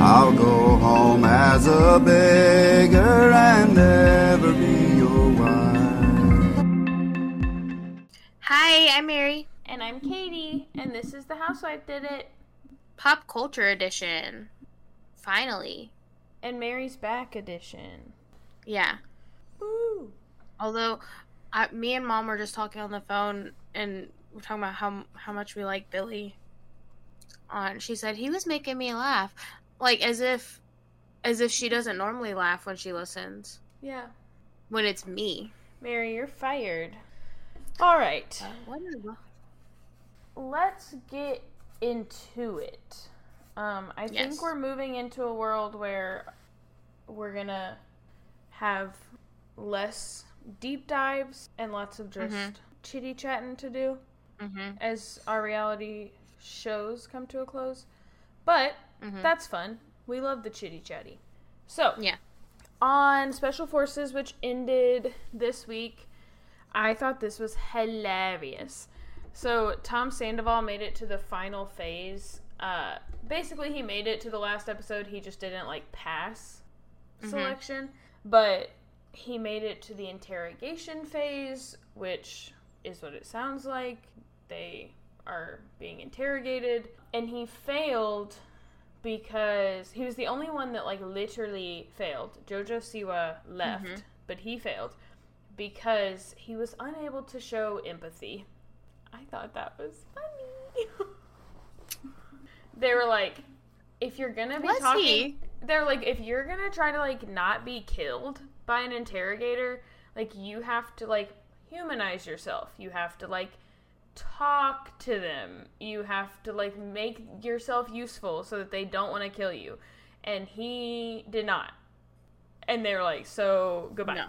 I'll go home as a beggar and never be your wife. Hi, I'm Mary. And I'm Katie, and this is The Housewife Did It. Pop Culture Edition. Finally. And Mary's Back Edition. Yeah. Woo! Although, I, me and mom were just talking on the phone, and we're talking about how how much we like Billy. On, she said he was making me laugh, like as if, as if she doesn't normally laugh when she listens. Yeah. When it's me. Mary, you're fired. All right. Uh. Let's get into it. Um, I think we're moving into a world where we're gonna have less deep dives and lots of just Mhm. chitty chatting to do Mm-hmm. as our reality shows come to a close. But Mhm. that's fun. We love the chitty chatty. So Yeah. on Special Forces, which ended this week, I thought this was hilarious. So Tom Sandoval made it to the final phase. Uh, basically, he made it to the last episode. He just didn't like pass selection, but he made it to the interrogation phase, which is what it sounds like. They are being interrogated, and he failed because he was the only one that like literally failed. Jojo Siwa left, Mhm. but he failed because he was unable to show empathy. I thought that was funny. they were like, if you're gonna be Was talking, he? they're like, if you're gonna try to like not be killed by an interrogator, like you have to like humanize yourself. You have to like talk to them. You have to like make yourself useful so that they don't want to kill you. And he did not. And they were like, so goodbye.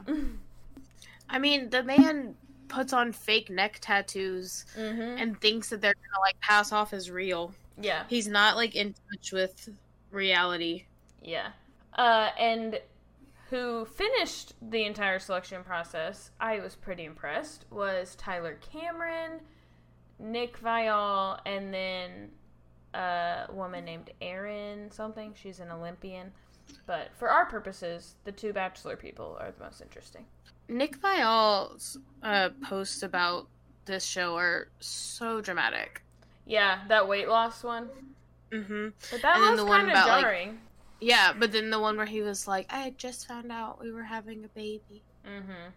I mean, the man puts on fake neck tattoos hmm and thinks that they're gonna like pass off as real. Yeah. He's not like in touch with reality. Yeah. Uh, and who finished the entire selection process, I was pretty impressed, was Tyler Cameron, Nick Viall, and then a woman named Erin something. She's an Olympian. But for our purposes, the two Bachelor people are the most interesting. Nick Viall's uh, posts about this show are so dramatic. Yeah, that weight loss one. Mm-hmm. But that And was the one kind of about, like- Yeah, but then the one where he was like, "I had just found out we were having a baby, mm-hmm.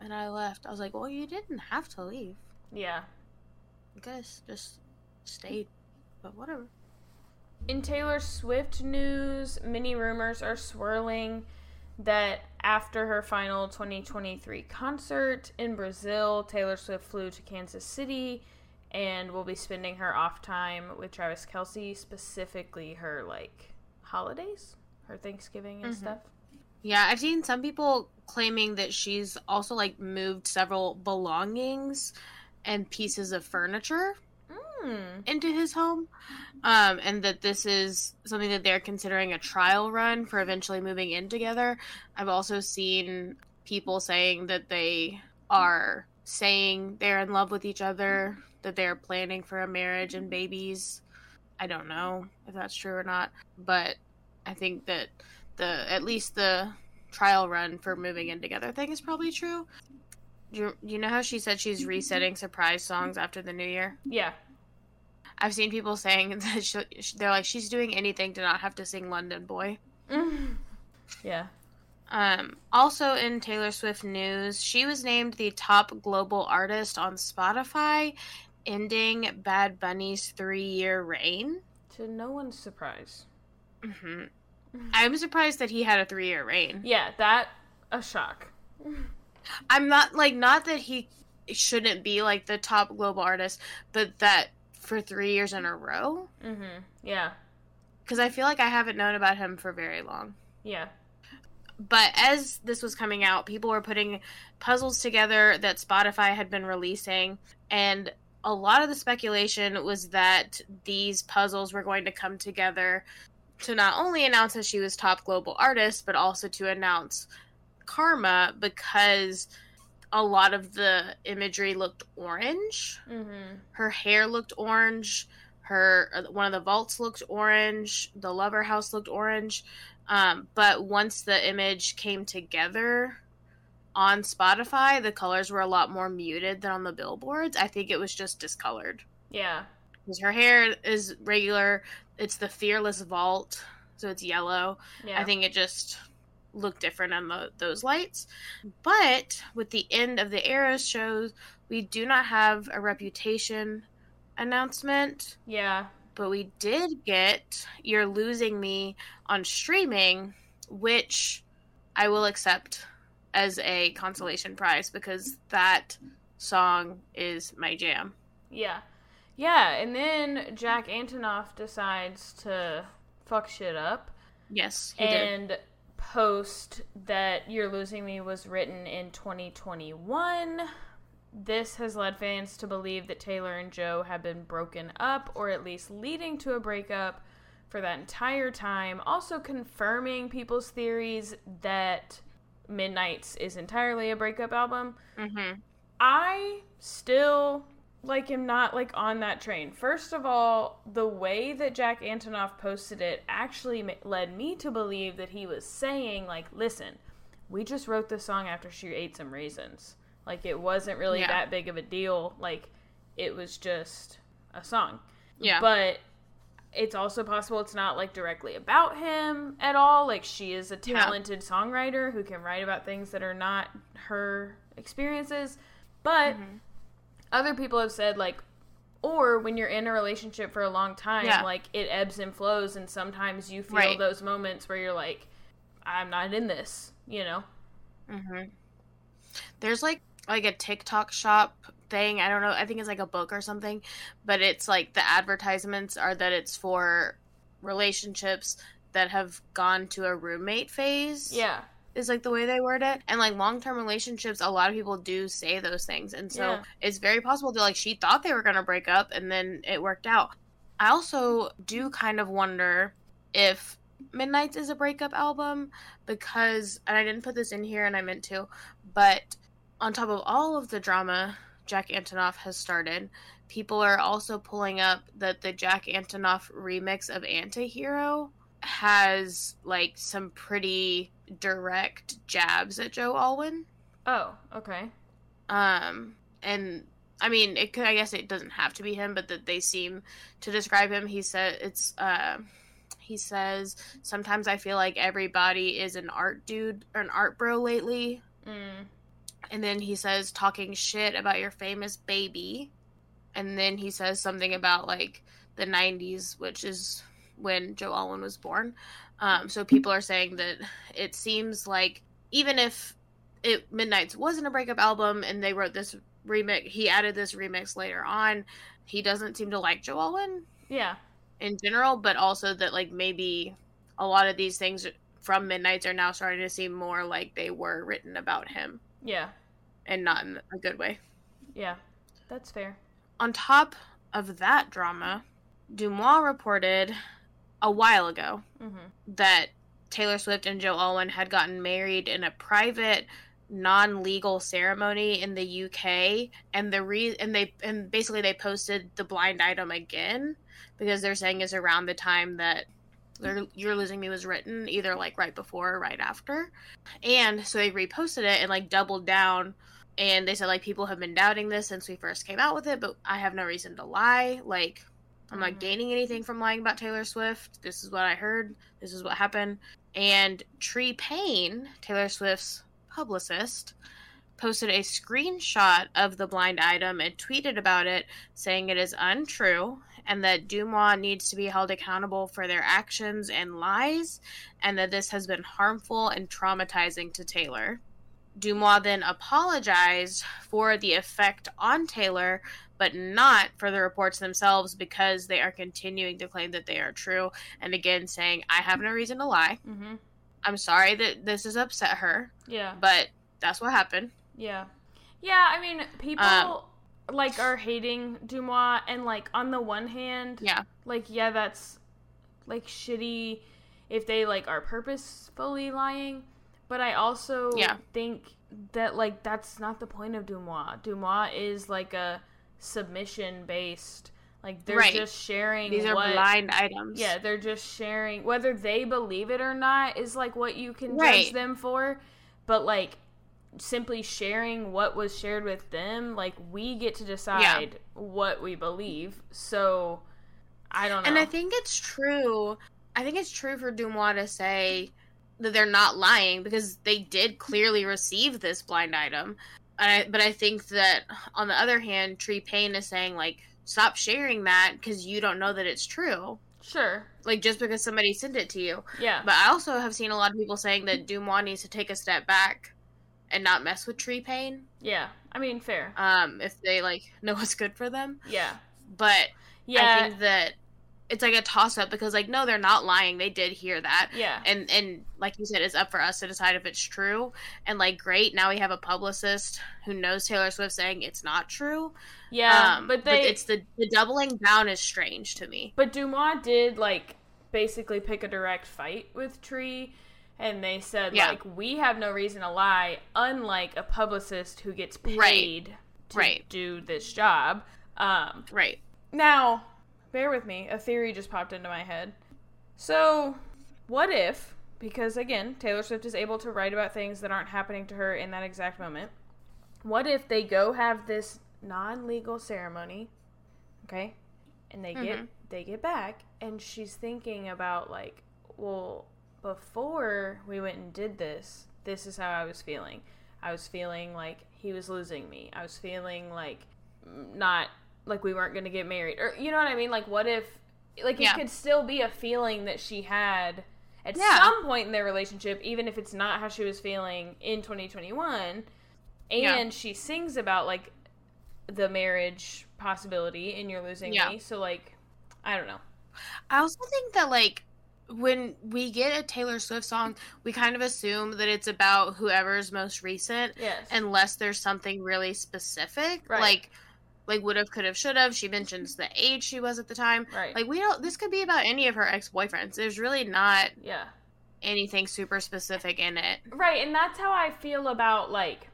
and I left." I was like, "Well, you didn't have to leave. Yeah. I guess just stayed, but whatever." In Taylor Swift news, many rumors are swirling that after her final 2023 concert in Brazil, Taylor Swift flew to Kansas City and will be spending her off time with Travis Kelce, specifically her like holidays, her Thanksgiving and Mhm. stuff. Yeah, I've seen some people claiming that she's also like moved several belongings and pieces of furniture Mm. into his home, um, and that this is something that they're considering a trial run for eventually moving in together. I've also seen people saying that they are saying they're in love with each other, that they're planning for a marriage and babies. I don't know if that's true or not, but I think that the at least the trial run for moving in together thing is probably true. You, you know how she said she's resetting surprise songs after the new year? Yeah. I've seen people saying that she, they're like she's doing anything to not have to sing London Boy. yeah. Um, also in Taylor Swift news, she was named the top global artist on Spotify, ending Bad Bunny's three-year reign. To no one's surprise. hmm I'm surprised that he had a three-year reign. Yeah, that a shock. I'm not like not that he shouldn't be like the top global artist, but that for three years in a row. Mhm. Yeah. Because I feel like I haven't known about him for very long. Yeah. but as this was coming out, people were putting puzzles together that Spotify had been releasing, and a lot of the speculation was that these puzzles were going to come together to not only announce that she was top global artist, but also to announce Karma because a lot of the imagery looked orange. Mhm. Her hair looked orange. her uh, one of the vaults looked orange, the lover house looked orange. Um, but once the image came together on Spotify, the colors were a lot more muted than on the billboards. I think it was just discolored. Yeah. Because her hair is regular. It's the Fearless Vault, so it's yellow. Yeah. I think it just looked different on the, those lights. But with the end of the Eras shows, we do not have a reputation announcement, Yeah. but we did get You're Losing Me on streaming, which I will accept as a consolation prize because that song is my jam. Yeah. Yeah, and then Jack Antonoff decides to fuck shit up Yes, he did. Post that You're Losing Me was written in 2021. This has led fans to believe that Taylor and Joe have been broken up, or at least leading to a breakup for that entire time. Also confirming people's theories that Midnights is entirely a breakup album. Mm-hmm. I still like am not like on that train. First of all, the way that Jack Antonoff posted it actually ma- led me to believe that he was saying like, "Listen, we just wrote this song after she ate some raisins. Like it wasn't really Yeah. that big of a deal. Like it was just a song." Yeah. But it's also possible it's not like directly about him at all. Like she is a Yeah. talented songwriter who can write about things that are not her experiences. But Mhm. Other people have said like or when you're in a relationship for a long time, Yeah. like it ebbs and flows and sometimes you feel Right. those moments where you're like I'm not in this, you know. Mm-hmm. There's like like a TikTok shop thing. I don't know. I think it's like a book or something, but it's like the advertisements are that it's for relationships that have gone to a roommate phase. Yeah. Is like the way they word it. And like long term relationships, a lot of people do say those things, and so Yeah. it's very possible that like she thought they were gonna break up, and then it worked out. I also do kind of wonder if Midnights is a breakup album because, and I didn't put this in here, and I meant to, but on top of all of the drama Jack Antonoff has started, people are also pulling up that the Jack Antonoff remix of Antihero has like some pretty direct jabs at Joe Alwyn. Oh, okay. Um, and I mean, it could. I guess it doesn't have to be him, but that they seem to describe him. He said it's. Uh, he says sometimes I feel like everybody is an art dude or an art bro lately. Mm. And then he says talking shit about your famous baby. And then he says something about like the 90s, which is when Joe Alwyn was born. Um, so people are saying that it seems like even if it Midnights wasn't a breakup album and they wrote this remix, he added this remix later on. He doesn't seem to like Joe Alwyn Yeah. in general, but also that like maybe a lot of these things from Midnights are now starting to seem more like they were written about him Yeah. and not in a good way. Yeah. That's fair. On top of that drama, Deuxmoi reported a while ago Mhm. that Taylor Swift and Joe Alwyn had gotten married in a private non-legal ceremony in the UK and the re- and they and basically they posted the blind item again because they're saying is around the time that You're Losing Me was written either like right before or right after and so they reposted it and like doubled down and they said like people have been doubting this since we first came out with it but I have no reason to lie like I'm not gaining anything from lying about Taylor Swift. This is what I heard. This is what happened. And Tree Paine, Taylor Swift's publicist, posted a screenshot of the blind item and tweeted about it, saying it is untrue and that Deuxmoi needs to be held accountable for their actions and lies, and that this has been harmful and traumatizing to Taylor. Deuxmoi then apologized for the effect on Taylor, but not for the reports themselves because they are continuing to claim that they are true. And again, saying, I have no reason to lie. Mhm. I'm sorry that this has upset her, Yeah. but that's what happened. Yeah. Yeah, I mean, people Um, like are hating Deuxmoi and like on the one hand, Yeah. like yeah, that's like shitty if they like are purposefully lying, but I also Yeah. think that like that's not the point of Deuxmoi. Deuxmoi is like a submission based Like they're Right. just sharing These are what blind items. Yeah, they're just sharing whether they believe it or not is like what you can Right. judge them for. But like simply sharing what was shared with them, like we get to decide what we believe. So I don't know. And I think it's true. I think it's true for Deuxmoi to say that they're not lying because they did clearly receive this blind item. And I, but I think that on the other hand, Tree Paine is saying like, stop sharing that because you don't know that it's true. sure. Like just because somebody sent it to you. Yeah. But I also have seen a lot of people saying that Deuxmoi needs to take a step back and not mess with Tree Paine. yeah. I mean, fair. Um, if they like know what's good for them. Yeah. But Yeah. I think that it's like a toss up because like no, they're not lying. They did hear that. yeah. And and like you said, it's up for us to decide if it's true. And like great, now we have a publicist who knows Taylor Swift saying it's not true. Yeah. Um, but they it's the the doubling down is strange to me. But Deuxmoi did like basically pick a direct fight with Tree, and they said Yeah. like we have no reason to lie, unlike a publicist who gets paid Right. to Right. do this job. Um, Right. now, bear with me. A theory just popped into my head. So, what if? Because again, Taylor Swift is able to write about things that aren't happening to her in that exact moment. What if they go have this non-legal ceremony, okay, and they get Mhm. they get back, and she's thinking about like, well, before we went and did this, this is how I was feeling. I was feeling like he was losing me. I was feeling like not like we weren't going to get married, or you know what I mean? Like, what if like Yeah. it could still be a feeling that she had at Yeah. some point in their relationship, even if it's not how she was feeling in 2021. And Yeah. she sings about like the marriage possibility and you're losing me. So like, I don't know. I also think that like when we get a Taylor Swift song, we kind of assume that it's about whoever's most recent, Yes. unless there's something really specific, Right. like like would have, could have, should have. She mentions the age she was at the time. right. Like we don't. This could be about any of her ex boyfriends. There's really not yeah. anything super specific in it. Right, and that's how I feel about like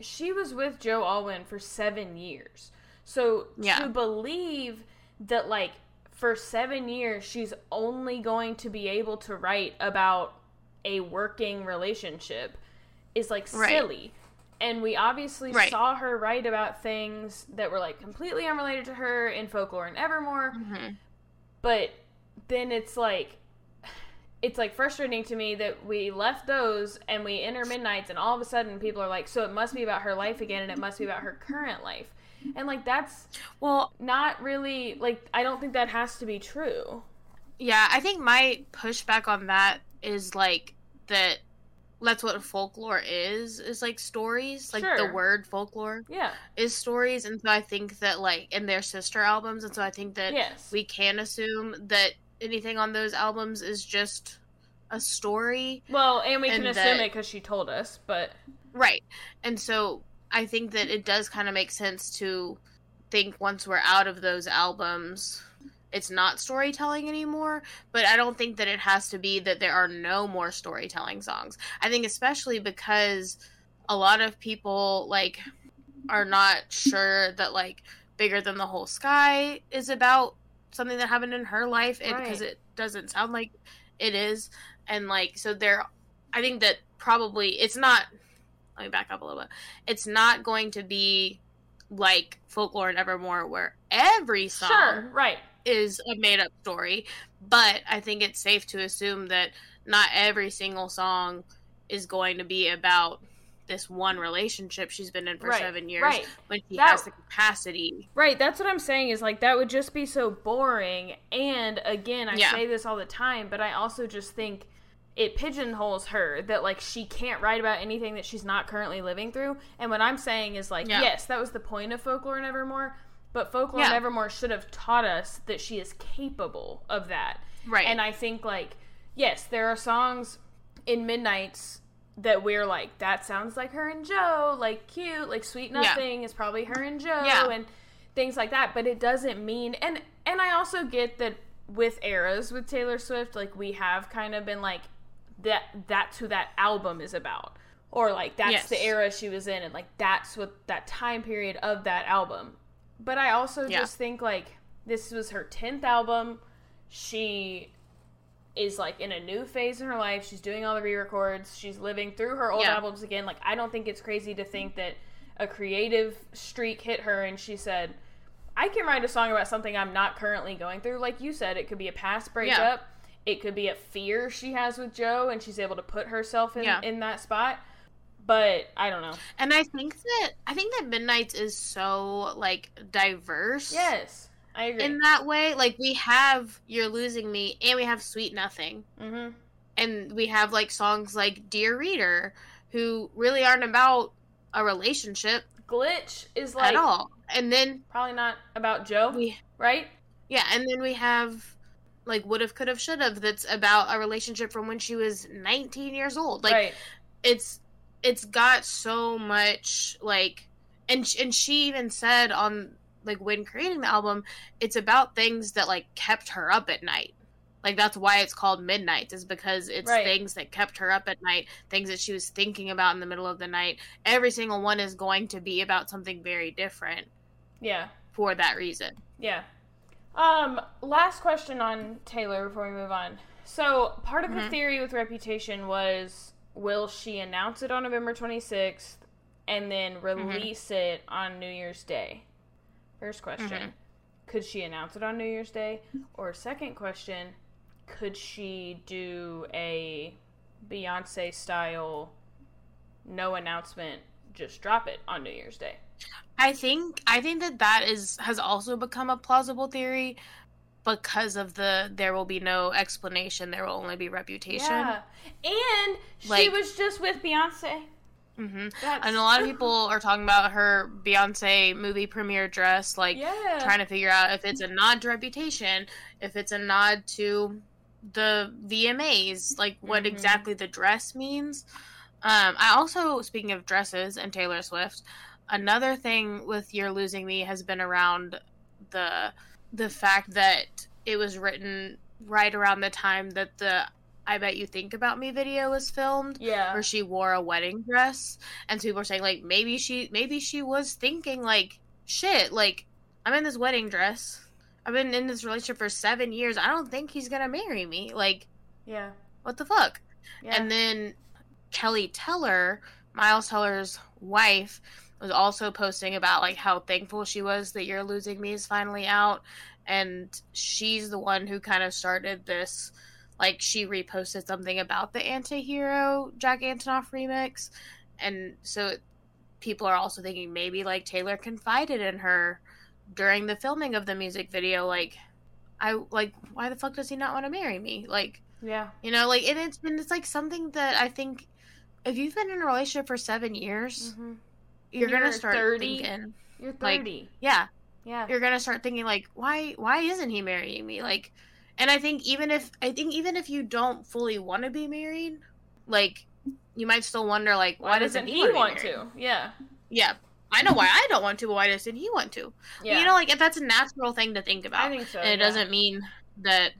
she was with Joe Alwyn for seven years. So Yeah. to believe that like for seven years she's only going to be able to write about a working relationship is like Right. silly. And we obviously Right. saw her write about things that were like completely unrelated to her in folklore and evermore hmm but then it's like it's like frustrating to me that we left those and we enter midnights and all of a sudden people are like so it must be about her life again and it must be about her current life and like that's Well, not really like i don't think that has to be true yeah, I think my pushback on that is like that. That's what folklore is. Is like stories. Like the word folklore yeah is stories, and so I think that like in their sister albums, and so I think that yes we can assume that anything on those albums is just a story well and we can and assume it because she told us but right and so i think that it does kind of make sense to think once we're out of those albums it's not storytelling anymore but i don't think that it has to be that there are no more storytelling songs. I think especially because a lot of people like are not sure that like bigger than the whole sky is about something that happened in her life and because Right. it doesn't sound like it is. And like so there i think that probably it's not let me back up a little bit. It's not going to be like folklore and evermore where every song sure right is a made up story but i think it's safe to assume that not every single song is going to be about this one relationship she's been in for right seven years right when she That- has the capacity Right, that's what I'm saying is like that would just be so boring. And again, I Yeah. say this all the time, but I also just think it pigeonholes her that like she can't write about anything that she's not currently living through. And what I'm saying is like, Yeah. yes, that was the point of folklore and evermore, but folklore Yeah. and evermore should have taught us that she is capable of that. right And I think like yes, there are songs in Midnights that we're like that sounds like her and Joe, like cute, like sweet Yeah. nothing is probably her and Joe Yeah. and things like that, but it doesn't mean and and I also get that with eras with Taylor Swift like we have kind of been like that that's who that album is about or like that's Yes. the era she was in and like that's what that time period of that album. But I also Yeah. just think like this was her 10th album. She is like in a new phase in her life. She's doing all the re-records. She's living through her old Yeah. albums again. Like I don't think it's crazy to think that a creative streak hit her and she said, "I can write a song about something I'm not currently going through." Like you said, it could be a past breakup. It could be a fear she has with Joe and she's able to put herself in Yeah. in that spot. But I don't know. And I think that I think that Midnights is so like diverse. Yes. I agree. In that way, like we have "You're Losing Me" and we have "Sweet Nothing," mhm. and we have like songs like "Dear Reader," who really aren't about a relationship Glitch is like at all. And then probably not about Joe, we, right? yeah, and then we have like "Would Have, Could Have, Should Have" that's about a relationship from when she was 19 years old. Like right. it's it's got so much like and and she even said on like when creating the album it's about things that like kept her up at night like that's why it's called midnight is because it's Right. things that kept her up at night things that she was thinking about in the middle of the night every single one is going to be about something very different Yeah. for that reason Yeah. Um, last question on Taylor before we move on. So, part of the Mhm. theory with Reputation was will she announce it on November 26th and then release it on New Year's Day? First question. Mhm. Could she announce it on New Year's Day? Or second question, could she do a Beyonce style no announcement, just drop it on New Year's Day? i think i think that that is has also become a plausible theory because of the there will be no explanation there will only be reputation Yeah. And she was just with Beyonce. Mm-hmm. And a lot of people are talking about her Beyonce movie premiere dress, like yeah. trying to figure out if it's a nod to Reputation, if it's a nod to the VMAs, like what Mhm. exactly the dress means. Um, I also, speaking of dresses and Taylor Swift, another thing with "You're Losing Me" has been around the the fact that it was written right around the time that the "I Bet You Think About Me" video was filmed yeah. where she wore a wedding dress and people were saying like maybe she maybe she was thinking like shit like i'm in this wedding dress i've been in this relationship for seven years i don't think he's gonna marry me like Yeah. what the fuck Yeah. and then Keleigh teller miles teller's wife was also posting about like how thankful she was that you're losing me is finally out. And she's the one who kind of started this like she reposted something about the anti-hero jack antonoff remix. And so people are also thinking maybe like taylor confided in her during the filming of the music video like i like why the fuck does he not want to marry me? Like yeah. you know like and it's been it's like something that i think if you've been in a relationship for seven years hmm you're, you're gonna start 30, thinking You're Like- yeah yeah. you're gonna start thinking like why why isn't he marrying me like and i think even if i think even if you don't fully want to be married like you might still wonder like why, doesn't he, wanna be want to? Yeah. yeah i know why i don't want to but why doesn't he want to Yeah. you know like if that's a natural thing to think about I think so. and it yeah. doesn't mean that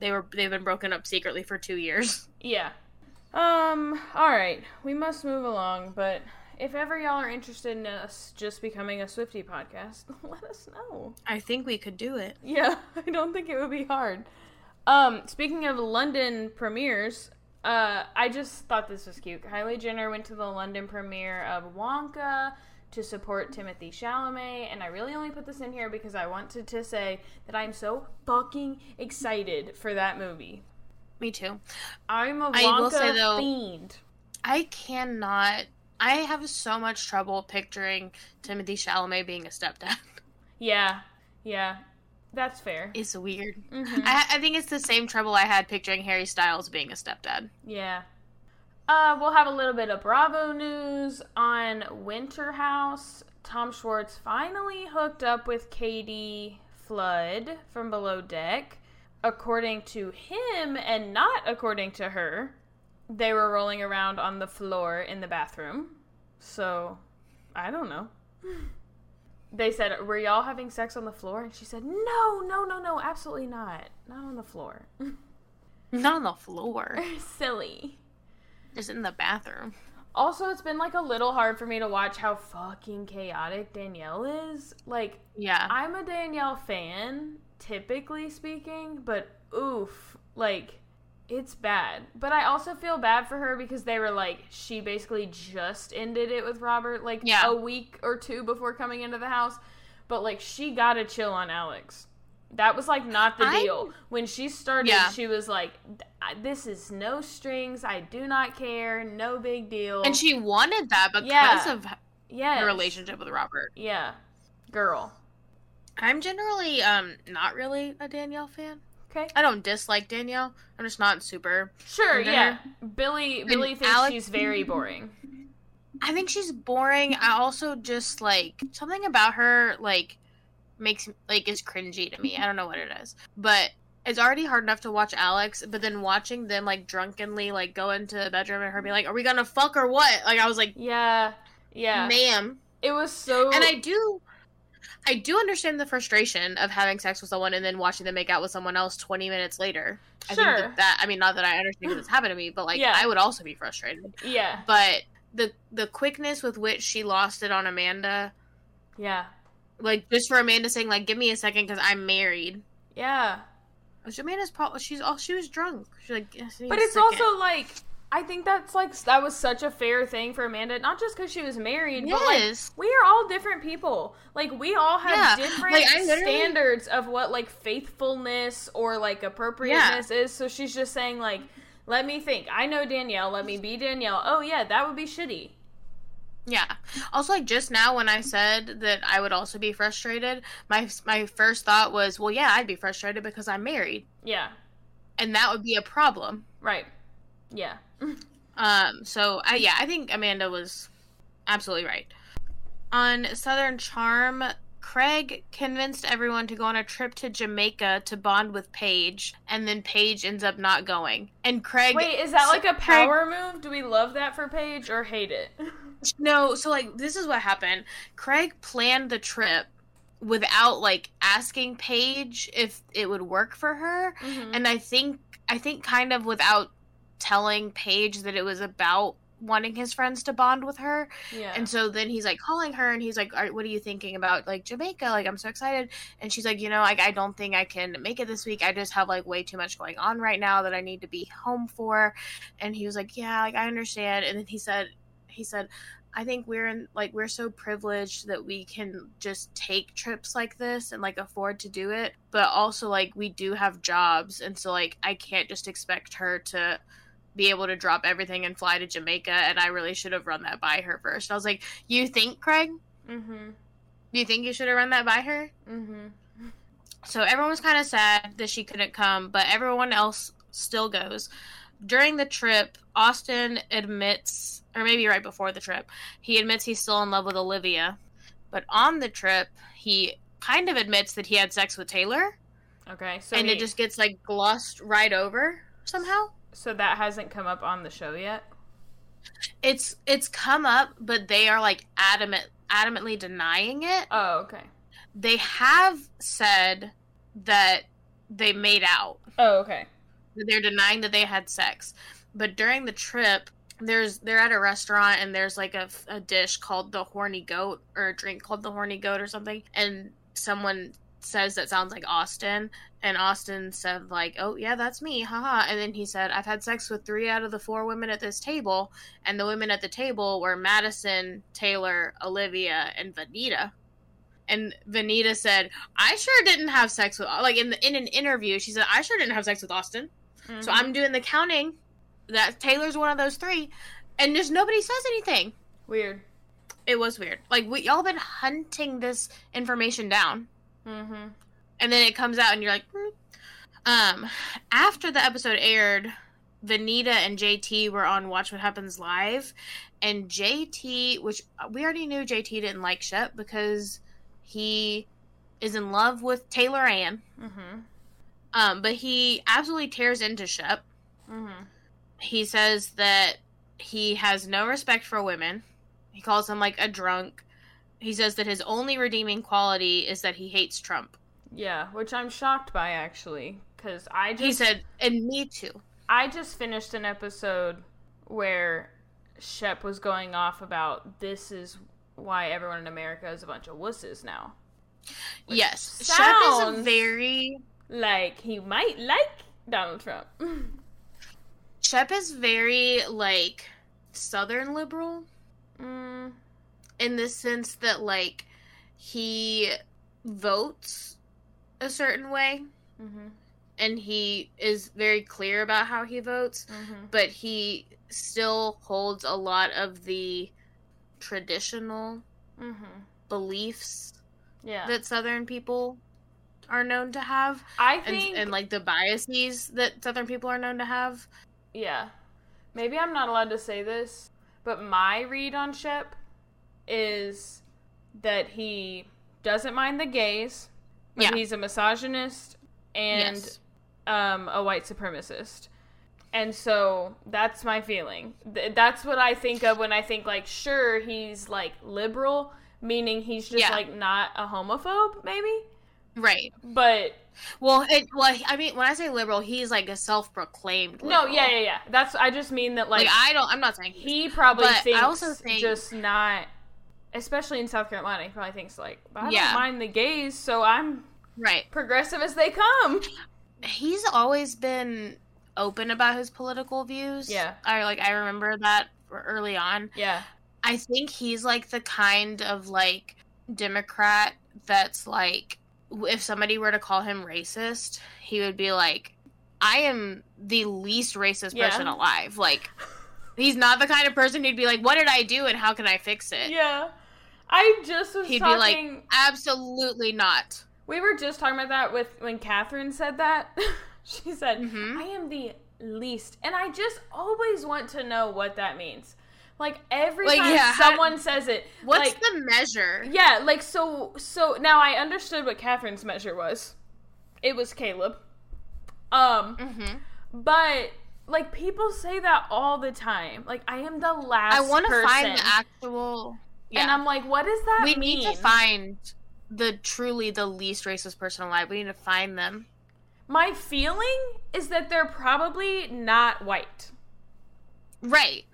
they were they've been broken up secretly for two years Yeah. Um, alright. We must move along, but if ever y'all are interested in us just becoming a Swifty podcast, let us know. i think we could do it Yeah, I don't think it would be hard. Um, speaking of London premieres, uh, I just thought this was cute. Kylie Jenner went to the London premiere of Wonka to support Timothée Chalamet, and I really only put this in here because I wanted to say that I'm so fucking excited for that movie. me too I'm a Wonka will say, though- fiend. I cannot. I have so much trouble picturing Timothée Chalamet being a stepdad. Yeah, yeah, that's fair. It's weird. Mhm. I, I think it's the same trouble I had picturing Harry Styles being a stepdad. Yeah. Uh, we'll have a little bit of Bravo news on Winter House. Tom Schwartz finally hooked up with Katie Flood from Below Deck. According to him, and not according to her, they were rolling around on the floor in the bathroom. So, I don't know. They said, Were y'all having sex on the floor? And she said, No, no, no, no, absolutely not. Not on the floor. Not on the floor. Silly. Just in the bathroom. Also, it's been like a little hard for me to watch how fucking chaotic Danielle is. Like, Yeah. I'm a Danielle fan, typically speaking, but oof, like it's bad. But I also feel bad for her because they were like she basically just ended it with Robert like Yeah. a week or two before coming into the house. But like she got to chill on Alex. That was like not the I'm- deal. When she started, Yeah. she was like, "This is no strings. I do not care. No big deal." And she wanted that because Yeah. of yeah, her relationship with Robert. Yeah, girl. I'm generally um not really a Danielle fan. Okay. I don't dislike Danielle. I'm just not super. Sure, yeah. Billy Billy thinks Alex- she's very boring. I think she's boring. I also just like something about her like makes like is cringy to me. I don't know what it is, but it's already hard enough to watch Alex, but then watching them like drunkenly like go into the bedroom and her be like, "Are we gonna fuck or what?" Like I was like, Yeah. Yeah. "Ma'am," It was so and I do. I do understand the frustration of having sex with someone and then watching them make out with someone else 20 minutes later. I think Sure. that, that I mean not that I understand because it's happened to me, but like Yeah. I would also be frustrated. Yeah. But the the quickness with which she lost it on Amanda, Yeah. like just for Amanda saying like, "Give me a second because I'm married." Yeah. Amanda's probably she's all she was drunk. She's like, "Yes, But it's second." also like I think that's like that was such a fair thing for Amanda, not just because she was married, but like we are all different people. Like we all have Yeah, different like, literally- standards of what like faithfulness or like appropriateness is. So she's just saying like, let me think. I know Danielle. Let me be Danielle. Oh yeah, that would be shitty. Yeah. Also, like just now when I said that I would also be frustrated, my my first thought was, well, yeah, I'd be frustrated because I'm married, Yeah. and that would be a problem. Right. Yeah. Um. So, I yeah, I think Amanda was absolutely right. On Southern Charm, Craig convinced everyone to go on a trip to Jamaica to bond with Paige, and then Paige ends up not going. And Craig Wait, is that like a Craig- power move? Do we love that for Paige or hate it? No, so like this is what happened. Craig planned the trip without like asking Paige if it would work for her, Mhm. and I think I think kind of without telling Paige that it was about wanting his friends to bond with her. yeah. And so then he's like calling her and he's like, "Are- "What are you thinking about like Jamaica? Like I'm so excited." And she's like, "You know, like I don't think I can make it this week. I just have like way too much going on right now that I need to be home for." And he was like, "Yeah, like I understand." And then he said he said, "I think we're in like we're so privileged that we can just take trips like this and like afford to do it, but also like we do have jobs and so like I can't just expect her to be able to drop everything and fly to Jamaica, and I really should have run that by her first. I was like, "You think, Craig? Mhm. You think you should have run that by her?" Mhm. So everyone was kind of sad that she couldn't come, but everyone else still goes. During the trip, Austin admits, or maybe right before the trip, he admits he's still in love with Olivia. But on the trip, he kind of admits that he had sex with Taylor, Okay. So and he- it just gets like glossed right over somehow. So that hasn't come up on the show yet. It's it's come up, but they are like adamant adamantly denying it. Oh, okay. They have said that they made out. Oh, okay. They're denying that they had sex. But during the trip, there's they're at a restaurant and there's like a, a dish called the horny goat or a drink called the horny goat or something and someone says that sounds like Austin and Austin said like oh yeah that's me haha and then he said I've had sex with 3 out of the 4 women at this table and the women at the table were Madison, Taylor, Olivia and Venita and Venita said I sure didn't have sex with like in the, in an interview she said I sure didn't have sex with Austin so Mhm. I'm doing the counting that Taylor's one of those three, and just nobody says anything. weird. It was weird. Like we y'all been hunting this information down, Mhm. and then it comes out, and you're like, hmm. um. After the episode aired, Venita and JT were on Watch What Happens Live, and JT, which we already knew JT didn't like Shep because he is in love with Taylor Ann. Mhm. Um, but he absolutely tears into Shep. Mhm. he says that he has no respect for women. He calls him like a drunk. He says that his only redeeming quality is that he hates Trump. Yeah, which I'm shocked by actually, because I just He said, and me too. I just finished an episode where Shep was going off about this is why everyone in America is a bunch of wusses now. Which yes, Shep is a very like he might like Donald Trump. Shep is very like Southern liberal mm, in the sense that like he votes a certain way. Hmm and he is very clear about how he votes, hmm but he still holds a lot of the traditional hmm beliefs Yeah, that Southern people are known to have, I and, think. and like the biases that Southern people are known to have. yeah, maybe I'm not allowed to say this, but my read on Shep is that he doesn't mind the gays, but Yeah. he's a misogynist and yes. um, a white supremacist. And so that's my feeling. Th- that's what I think of when I think like sure he's like liberal, meaning he's just Yeah. like not a homophobe maybe. Right. But Well, it, well, I mean, when I say liberal, he's like a self-proclaimed. no, yeah, yeah, yeah. That's I just mean that like, Like, I don't. I'm not saying he. he probably but I thinks also think- just not especially in South Carolina, he probably thinks like, I Yeah. don't mind the gays, so I'm Right. progressive as they come. He's always been open about his political views. Yeah. I like. I remember that early on. Yeah. I think he's like the kind of like Democrat that's like, if somebody were to call him racist, he would be like, I am the least racist Yeah. person alive. Like, he's not the kind of person who'd be like, what did I do and how can I fix it? Yeah. I just was He'd talking be like, absolutely not. We were just talking about that with when Catherine said that. she said, Mhm. "I am the least," and I just always want to know what that means. Like every Like, time yeah, someone says it, What's like, the measure? yeah, like so. So now I understood what Catherine's measure was. It was Caleb. Um, hmm but like people say that all the time. Like I am the last. I want to find the actual. Yeah. and I'm like, what does that we mean? need to find the truly the least racist person alive. We need to find them. My feeling is that they're probably not white. Right.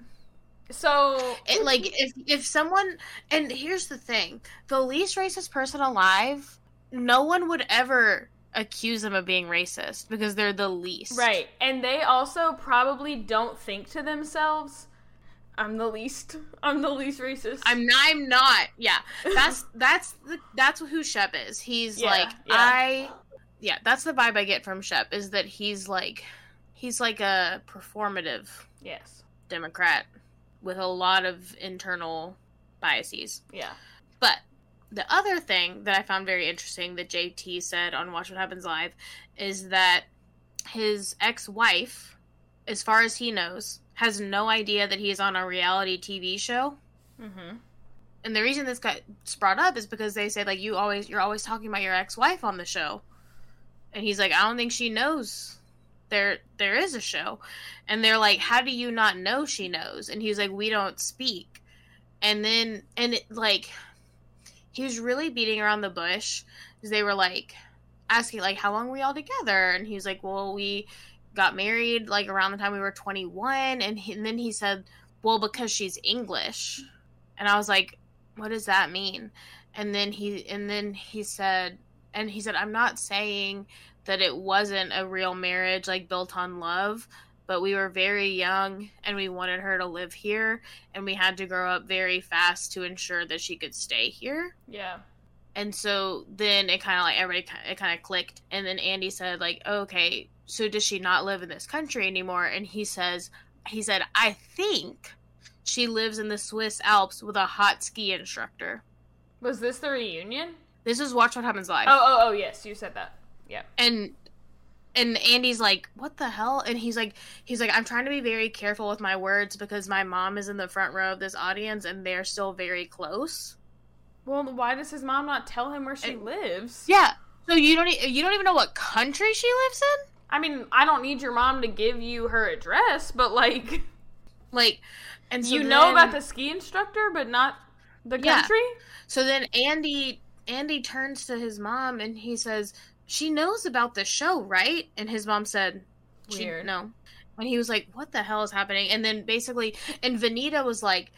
So It, like if if someone and here's the thing, the least racist person alive, no one would ever accuse them of being racist because they're the least. right, and they also probably don't think to themselves, "I'm the least. I'm the least racist." I'm not, I'm not. Yeah. That's that's the, that's who Shep is. He's Yeah, like yeah. I yeah, that's the vibe I get from Shep is that he's like he's like a performative yes. Democrat with a lot of internal biases. Yeah. But the other thing that I found very interesting that JT said on Watch What Happens Live is that his ex wife, as far as he knows, has no idea that he's on a reality TV show. Mm-hmm. And the reason this got brought up is because they say like you always you're always talking about your ex wife on the show. And he's like, I don't think she knows there there is a show. And they're like, How do you not know she knows? And he's like, We don't speak. And then and it like he was really beating around the bush because they were like asking like how long were we all together and he's like well we got married like around the time we were 21 and, he, and then he said well because she's english. And i was like what does that mean? And then he and then he said and he said i'm not saying that it wasn't a real marriage like built on love but we were very young and we wanted her to live here and we had to grow up very fast to ensure that she could stay here. Yeah. and so then it kind of like everybody it kind of clicked and then andy said like okay so does she not live in this country anymore and he says he said i think she lives in the swiss alps with a hot ski instructor Was this the reunion? this is watch what happens live Oh, oh, oh, yes, you said that. Yeah. and and Andy's like, "What the hell?" And he's like, "He's like, I'm trying to be very careful with my words because my mom is in the front row of this audience, and they're still very close." Well, why does his mom not tell him where she And- lives? Yeah. So you don't you don't even know what country she lives in? I mean, I don't need your mom to give you her address, but like, Like, and so you know about the ski instructor, but not the Yeah. country. So then Andy Andy turns to his mom and he says, "She knows about the show, right?" And his mom said, she, Weird. "No." And he was like, "What the hell is happening?" And then basically, and Venita was like,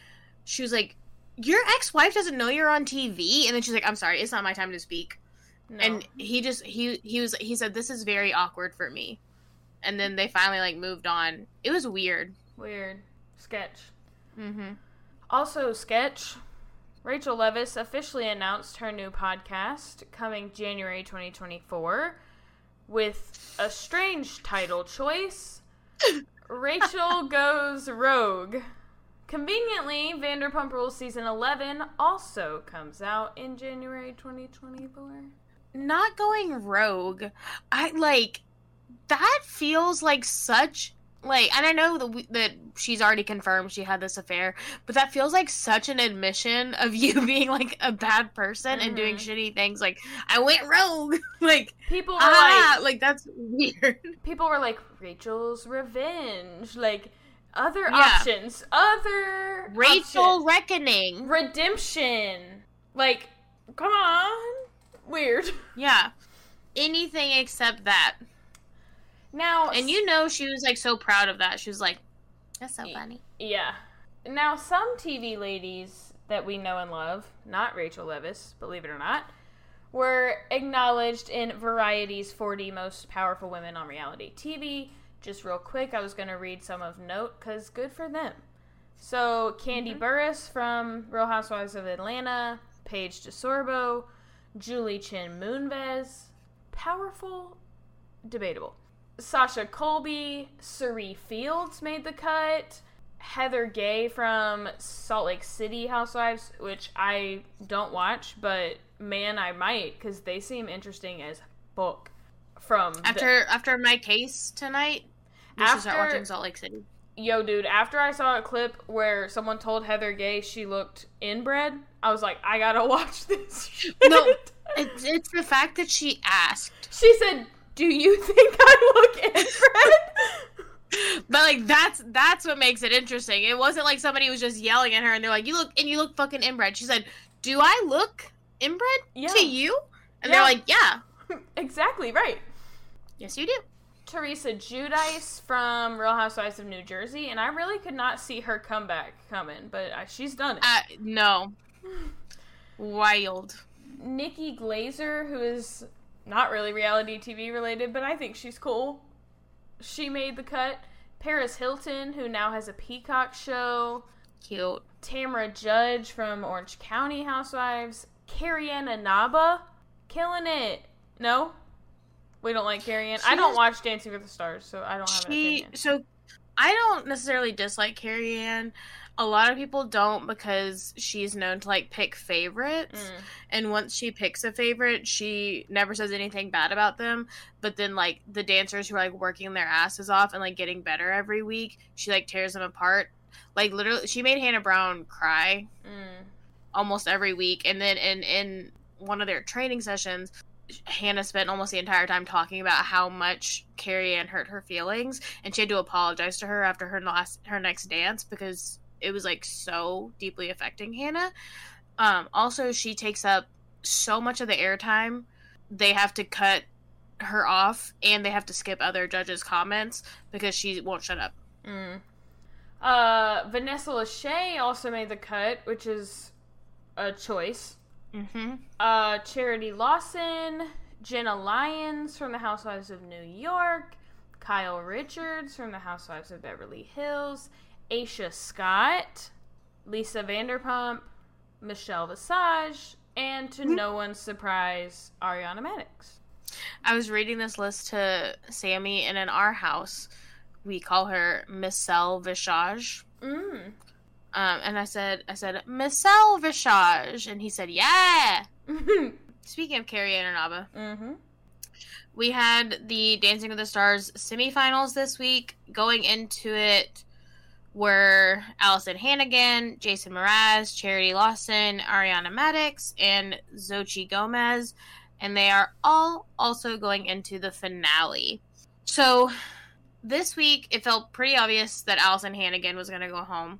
she was like, "Your ex-wife doesn't know you're on TV." And then she's like, "I'm sorry, it's not my time to speak." No. and he just he he was he said this is very awkward for me and then they finally like moved on it was weird weird sketch. mm-hmm Also, sketch. Rachel Leviss officially announced her new podcast coming January 2024 with a strange title choice Rachel Goes Rogue. Conveniently, Vanderpump Rules season 11 also comes out in January 2024. Not going rogue i like that feels like such like and i know that, we, that she's already confirmed she had this affair but that feels like such an admission of you being like a bad person and doing Mhm. shitty things like i went rogue like People were ah like, like that's weird people were like Rachel's revenge, like other Yeah. options, other rachel options. reckoning redemption. Like, come on, weird. yeah anything except that Now, and you know she was like so proud of that she was like that's so funny yeah. Now, some TV ladies that we know and love, not Rachel Leviss, believe it or not, were acknowledged in Variety's 40 Most Powerful Women on Reality TV. Just real quick, I was going to read some of note because good for them. So, Kandi mm-hmm. Burruss from Real Housewives of Atlanta, Paige DeSorbo, Julie Chen Moonves, powerful, debatable. Sasha Colby, Cirie Fields made the cut. Heather Gay from Salt Lake City Housewives, which I don't watch, but man, I might because they seem interesting as book. From the- after after my case tonight we should start After- watching salt lake city yo, dude, after I saw a clip where someone told Heather Gay she looked inbred, I was like, I gotta watch this. shit. No. It's, it's the fact that she asked. she said, "Do you think I look inbred?" But like that's that's what makes it interesting. It wasn't like somebody was just yelling at her and they're like, "You look and you look fucking inbred." She said, "Do I look inbred Yeah. to you?" And Yeah. they're like, "Yeah, exactly right. yes, you do." Teresa Giudice from Real Housewives of New Jersey, and I really could not see her comeback coming, but she's done it. Uh, no, wild. Nikki Glazer, who is not really reality TV related, but I think she's cool. She made the cut. Paris Hilton, who now has a Peacock show. Cute. Tamra Judge from Orange County Housewives. Carrie Ann Inaba, killing it. No? We don't like Carrie Ann. I don't watch Dancing with the Stars, so I don't have an opinion. so I don't necessarily dislike Carrie Ann. A lot of people don't because she's known to like pick favorites. Mm. and once she picks a favorite she never says anything bad about them but then like the dancers who are like working their asses off and like getting better every week she like tears them apart like literally she made hannah brown cry Mm. almost every week and then in in one of their training sessions hannah spent almost the entire time talking about how much carrie ann hurt her feelings and she had to apologize to her after her last her next dance because it was like so deeply affecting hannah um also she takes up so much of the airtime they have to cut her off and they have to skip other judges comments because she won't shut up Mm. Uh, Vanessa Lachey also made the cut, which is a choice. Mm-hmm. Uh, Charity Lawson, Jenna Lyons from the Housewives of New York, Kyle Richards from the Housewives of Beverly Hills, Aisha Scott, Lisa Vanderpump, Michelle Visage, and to no one's surprise, Ariana Madix. I was reading this list to Sammy, and in our house, we call her Misselle Visage. Mm. Um, and I said, I said Misselle Visage, and he said, "Yeah." mm-hmm. Speaking of Carrie Ann Inaba, we had the Dancing with the Stars semifinals this week. Going into it were Alyson Hannigan, Jason Mraz, Charity Lawson, Ariana Madix, and Xochitl Gomez, and they are all also going into the finale. So this week it felt pretty obvious that Alyson Hannigan was going to go home.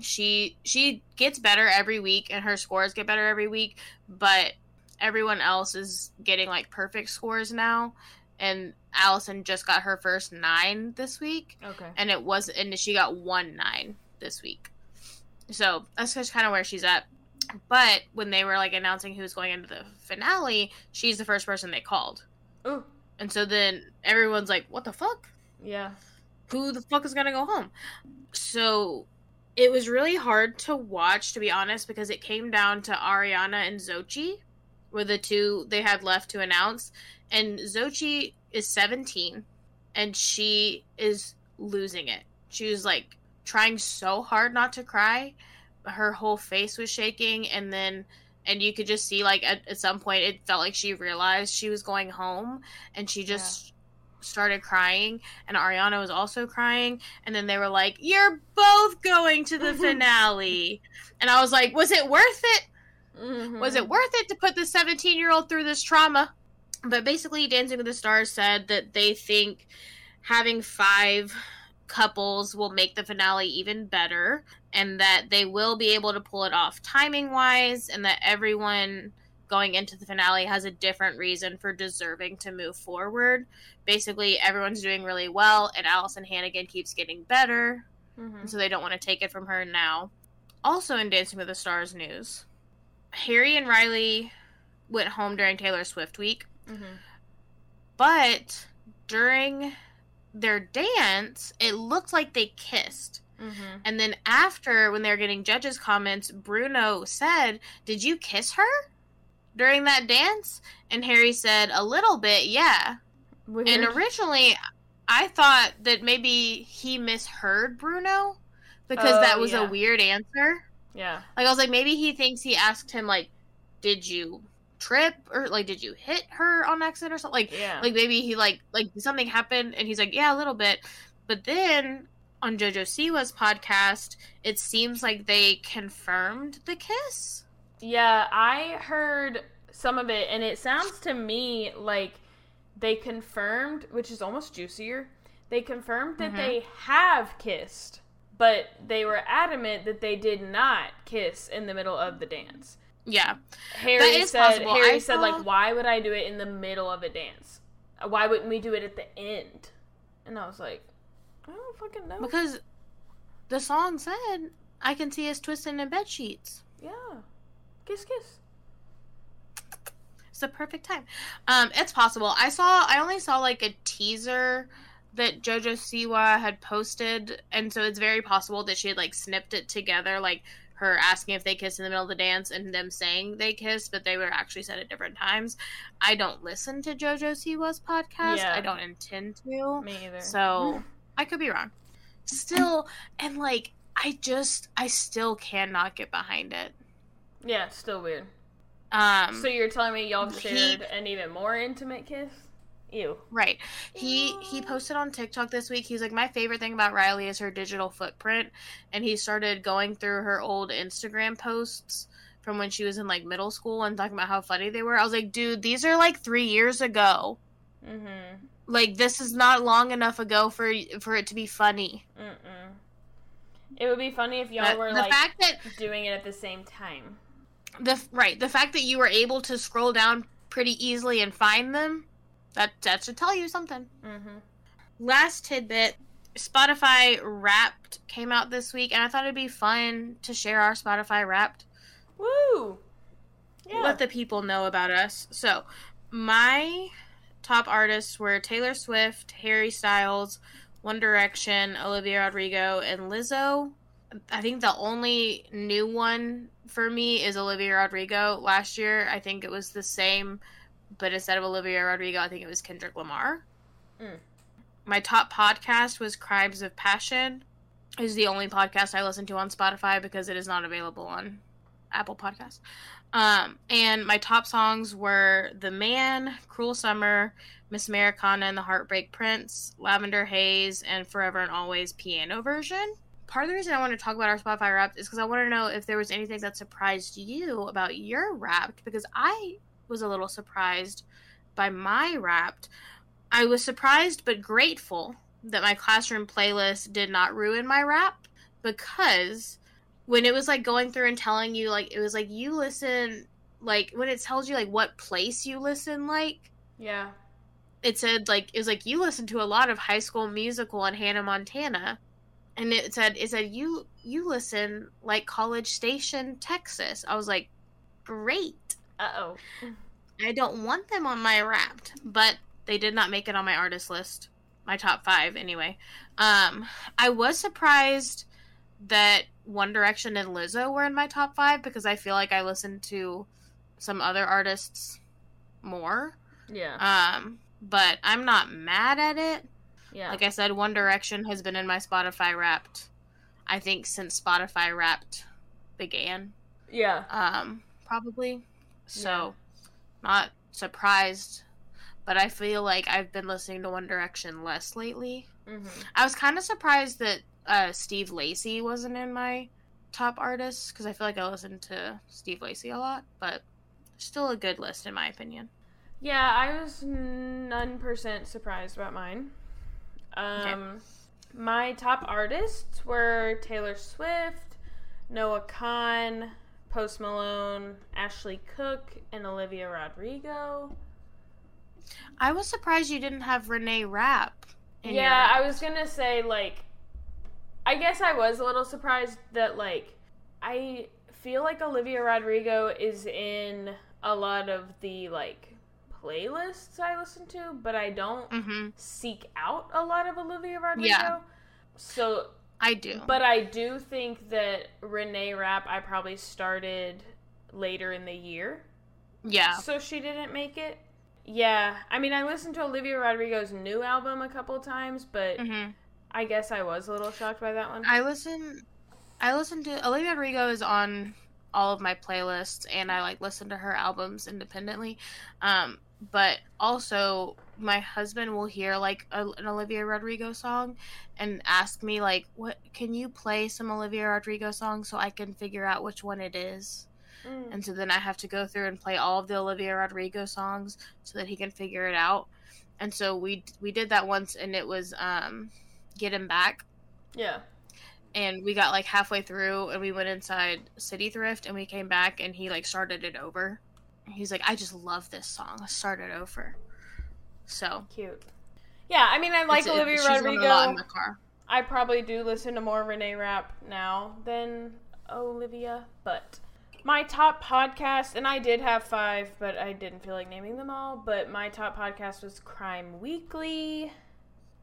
She she gets better every week and her scores get better every week, but everyone else is getting like perfect scores now and Alyson just got her first 9 this week Okay. and it was and she got one 9 this week. So, that's just kind of where she's at. But when they were like announcing who's going into the finale, she's the first person they called. Ooh. And so then everyone's like, "What the fuck? Yeah. Who the fuck is gonna go home?" So it was really hard to watch, to be honest, because it came down to Ariana and Xochitl, were the two they had left to announce. And Xochitl is 17, and she is losing it. She was like trying so hard not to cry. Her whole face was shaking, and then and you could just see like at, at some point it felt like she realized she was going home and she just started crying and ariana was also crying and then they were like you're both going to the finale. And i was like was it worth it? Mhm. was it worth it to put the 17 year old through this trauma? But basically dancing with the stars said that they think having five couples will make the finale even better and that they will be able to pull it off timing wise and that everyone going into the finale has a different reason for deserving to move forward basically everyone's doing really well and alyson hannigan keeps getting better Mhm. so they don't want to take it from her now. Also, in Dancing with the Stars news, Harry and Rylee went home during Taylor Swift week, Mhm. but during their dance, it looked like they kissed. Mhm. And then after, when they were getting judges' comments, Bruno said, Did you kiss her during that dance? And Harry said, A little bit, yeah. Weird. And originally, I thought that maybe he misheard Bruno because Oh, that was yeah. a weird answer. yeah. Like I was like, maybe he thinks he asked him like, "Did you trip or like did you hit her on accident or something?" Like, Yeah. like maybe he like like something happened and he's like, "Yeah, a little bit," but then on JoJo Siwa's podcast, it seems like they confirmed the kiss. Yeah, I heard some of it, and it sounds to me like they confirmed, which is almost juicier. They confirmed that Mhm. they have kissed, but they were adamant that they did not kiss in the middle of the dance. Yeah, Harry said, possible. Harry I said, like, why would I do it in the middle of a dance? Why wouldn't we do it at the end? And I was like, I don't fucking know. because the song said, "I can see us twisting in bed sheets." yeah, kiss, kiss. It's the perfect time. Um, it's possible. I saw. I only saw like a teaser that JoJo Siwa had posted, and so it's very possible that she had like snipped it together, like her asking if they kissed in the middle of the dance and them saying they kissed, but they were actually said at different times. I don't listen to JoJo Siwa's podcast. Yeah. I don't intend to, Me either. so I could be wrong. Still, and like I just, I still cannot get behind it. Yeah, still weird. Um, So you're telling me y'all he- shared an even more intimate kiss? Ew. Right. He he posted on TikTok this week. He's like, my favorite thing about Rylee is her digital footprint, and he started going through her old Instagram posts from when she was in like middle school and talking about how funny they were. I was like, dude, these are like three years ago. Mm-hmm. Like this is not long enough ago for for it to be funny. Mm-mm. It would be funny if y'all The, were the like fact that doing it at the same time. The right the fact that you were able to scroll down pretty easily and find them that that should tell you something. Mm-hmm. last tidbit spotify wrapped came out this week and i thought it'd be fun to share our spotify wrapped Woo! Yeah. let the people know about us so my top artists were taylor swift harry styles one direction olivia rodrigo and lizzo i think the only new one for me is olivia rodrigo last year i think it was the same but instead of olivia rodrigo i think it was kendrick lamar Mm. my top podcast was Crimes of Passion. It is the only podcast I listen to on Spotify because it is not available on Apple Podcasts. Um, and my top songs were The Man, Cruel Summer, Miss Americana and the Heartbreak Prince, Lavender Haze, and Forever and Always piano version. Part of the reason I want to talk about our Spotify Wrapped is because I want to know if there was anything that surprised you about your Wrapped because I was a little surprised by my Wrapped. I was surprised but grateful that my classroom playlist did not ruin my rap because when it was like going through and telling you like it was like you listen like when it tells you like what place you listen like Yeah. it said like it was like you listen to a lot of high school musical and hannah montana and it said it said you you listen like College Station, Texas. I was like, great. Uh oh. I don't want them on my Wrapped, but they did not make it on my artist list. My top five, anyway. Um, I was surprised that One Direction and Lizzo were in my top five because I feel like I listened to some other artists more. Yeah. Um, but I'm not mad at it. Yeah. Like I said, One Direction has been in my Spotify Wrapped. I think since Spotify Wrapped began yeah. um, probably. So, Yeah. not surprised, but I feel like I've been listening to One Direction less lately. hmm I was kind of surprised that uh, Steve Lacy wasn't in my top artists because I feel like I listen to Steve Lacy a lot, but still a good list in my opinion. Yeah, I was none percent surprised about mine. Um, my top artists were Taylor Swift, Noah Kahan, Post Malone, Ashley Cooke, and Olivia Rodrigo. I was surprised you didn't have Renee Rapp. in your yeah, I was gonna say like, I guess I was a little surprised that like, I feel like Olivia Rodrigo is in a lot of the like playlists I listen to, but I don't Mhm. seek out a lot of Olivia Rodrigo. Yeah. So, I do. but I do think that Renee Rapp I probably started later in the year, yeah. so she didn't make it. Yeah, I mean, I listened to Olivia Rodrigo's new album a couple of times, but hmm I guess I was a little shocked by that one. I listen. I listen to Olivia Rodrigo is on all of my playlists, and I like listen to her albums independently. Um, but also, my husband will hear like a, an Olivia Rodrigo song, and ask me like, "What can you play some Olivia Rodrigo songs so I can figure out which one it is?" Mm. And so then I have to go through and play all of the Olivia Rodrigo songs so that he can figure it out. And so we we did that once, and it was um, "Get Him Back." Yeah. and we got like halfway through and we went inside city thrift and we came back and he like started it over he's like i just love this song let's start it over so Cute. Yeah, I mean, I like it- Olivia in Rodrigo. the car I probably do listen to more Renee Rapp now than Olivia, but my top podcast, and I did have five, but I didn't feel like naming them all. But my top podcast was Crime Weekly.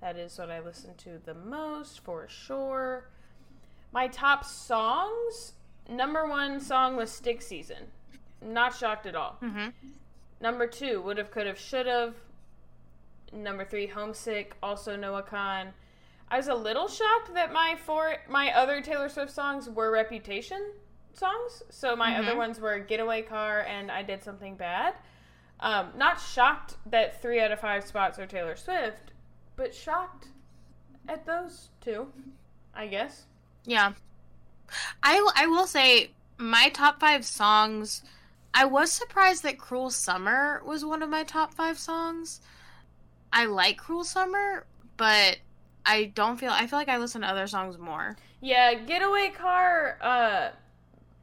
That is what I listen to the most for sure. My top songs number one song was Stick Season. Not shocked at all. mm-hmm. Number two, would have, could have, should have. Number three, homesick. Also Noah Kahan. I was a little shocked that my four my other Taylor Swift songs were Reputation songs. So my other Mhm. ones were Getaway Car and I Did Something Bad. Um, not shocked that three out of five spots are Taylor Swift, but shocked at those two, I guess. yeah I, I will say my top five songs i was surprised that cruel summer was one of my top five songs i like cruel summer but i don't feel i feel like i listen to other songs more Yeah, Getaway Car, uh,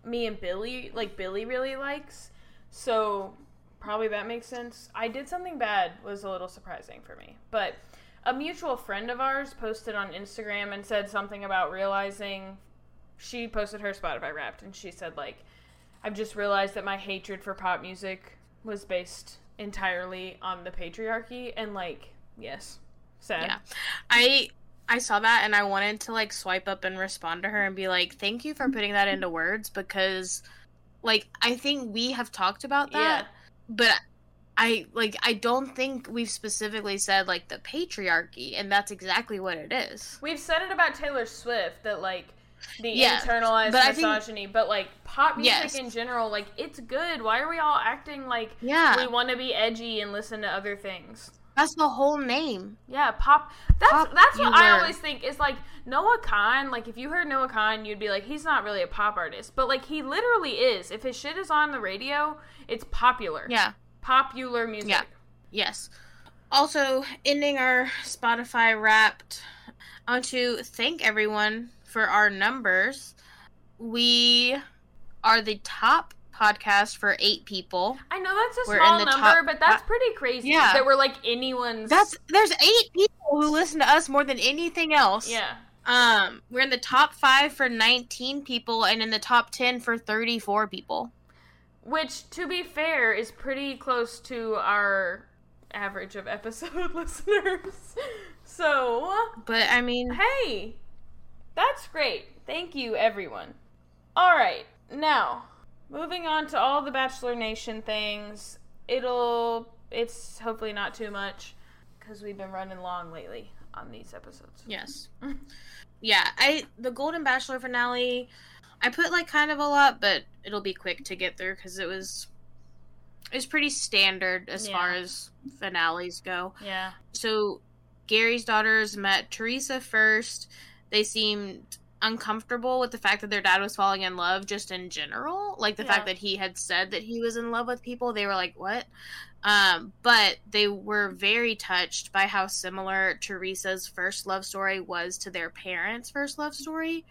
me and Billy, like Billy really likes. So probably that makes sense. I did something bad was a little surprising for me. But a mutual friend of ours posted on Instagram and said something about realizing she posted her Spotify wrapped and she said like I've just realized that my hatred for pop music was based entirely on the patriarchy and like yes. Sad. Yeah. I I saw that and I wanted to like swipe up and respond to her and be like, "Thank you for putting that into words because like I think we have talked about that, Yeah. but I like I don't think we've specifically said like the patriarchy and that's exactly what it is. We've said it about Taylor Swift that like the Yeah, internalized but I think- misogyny, but like pop music Yes. in general, like it's good. Why are we all acting like Yeah. we want to be edgy and listen to other things? That's the whole name. Yeah, pop. That's that's what I always think is like Noah Kahan. Like if you heard Noah Kahan, you'd be like, he's not really a pop artist, but like he literally is. If his shit is on the radio, it's popular. Yeah. popular music. Yeah. Yes. Also, ending our Spotify wrapped, I want to thank everyone for our numbers. We are the top podcast for eight people. I know that's a We're small number, but that's pretty crazy. Yeah. that we're like anyone's. That's there's eight people who listen to us more than anything else. yeah. Um, we're in the top five for 19 people and in the top 10 for 34 people. Which, to be fair, is pretty close to our average of episode listeners. So, But I mean, hey, that's great. Thank you, everyone. All right, now moving on to all the Bachelor Nation things. It'll, it's hopefully not too much because we've been running long lately on these episodes. yes. yeah, I the Golden Bachelor finale, I put like kind of a lot, but it'll be quick to get through because it was it was pretty standard as Yeah. far as finales go. Yeah. so Gerry's daughters met Theresa first. They seemed uncomfortable with the fact that their dad was falling in love just in general. Like the Yeah. fact that he had said that he was in love with people. They were like, "What?" Um, but they were very touched by how similar Theresa's first love story was to their parents' first love story.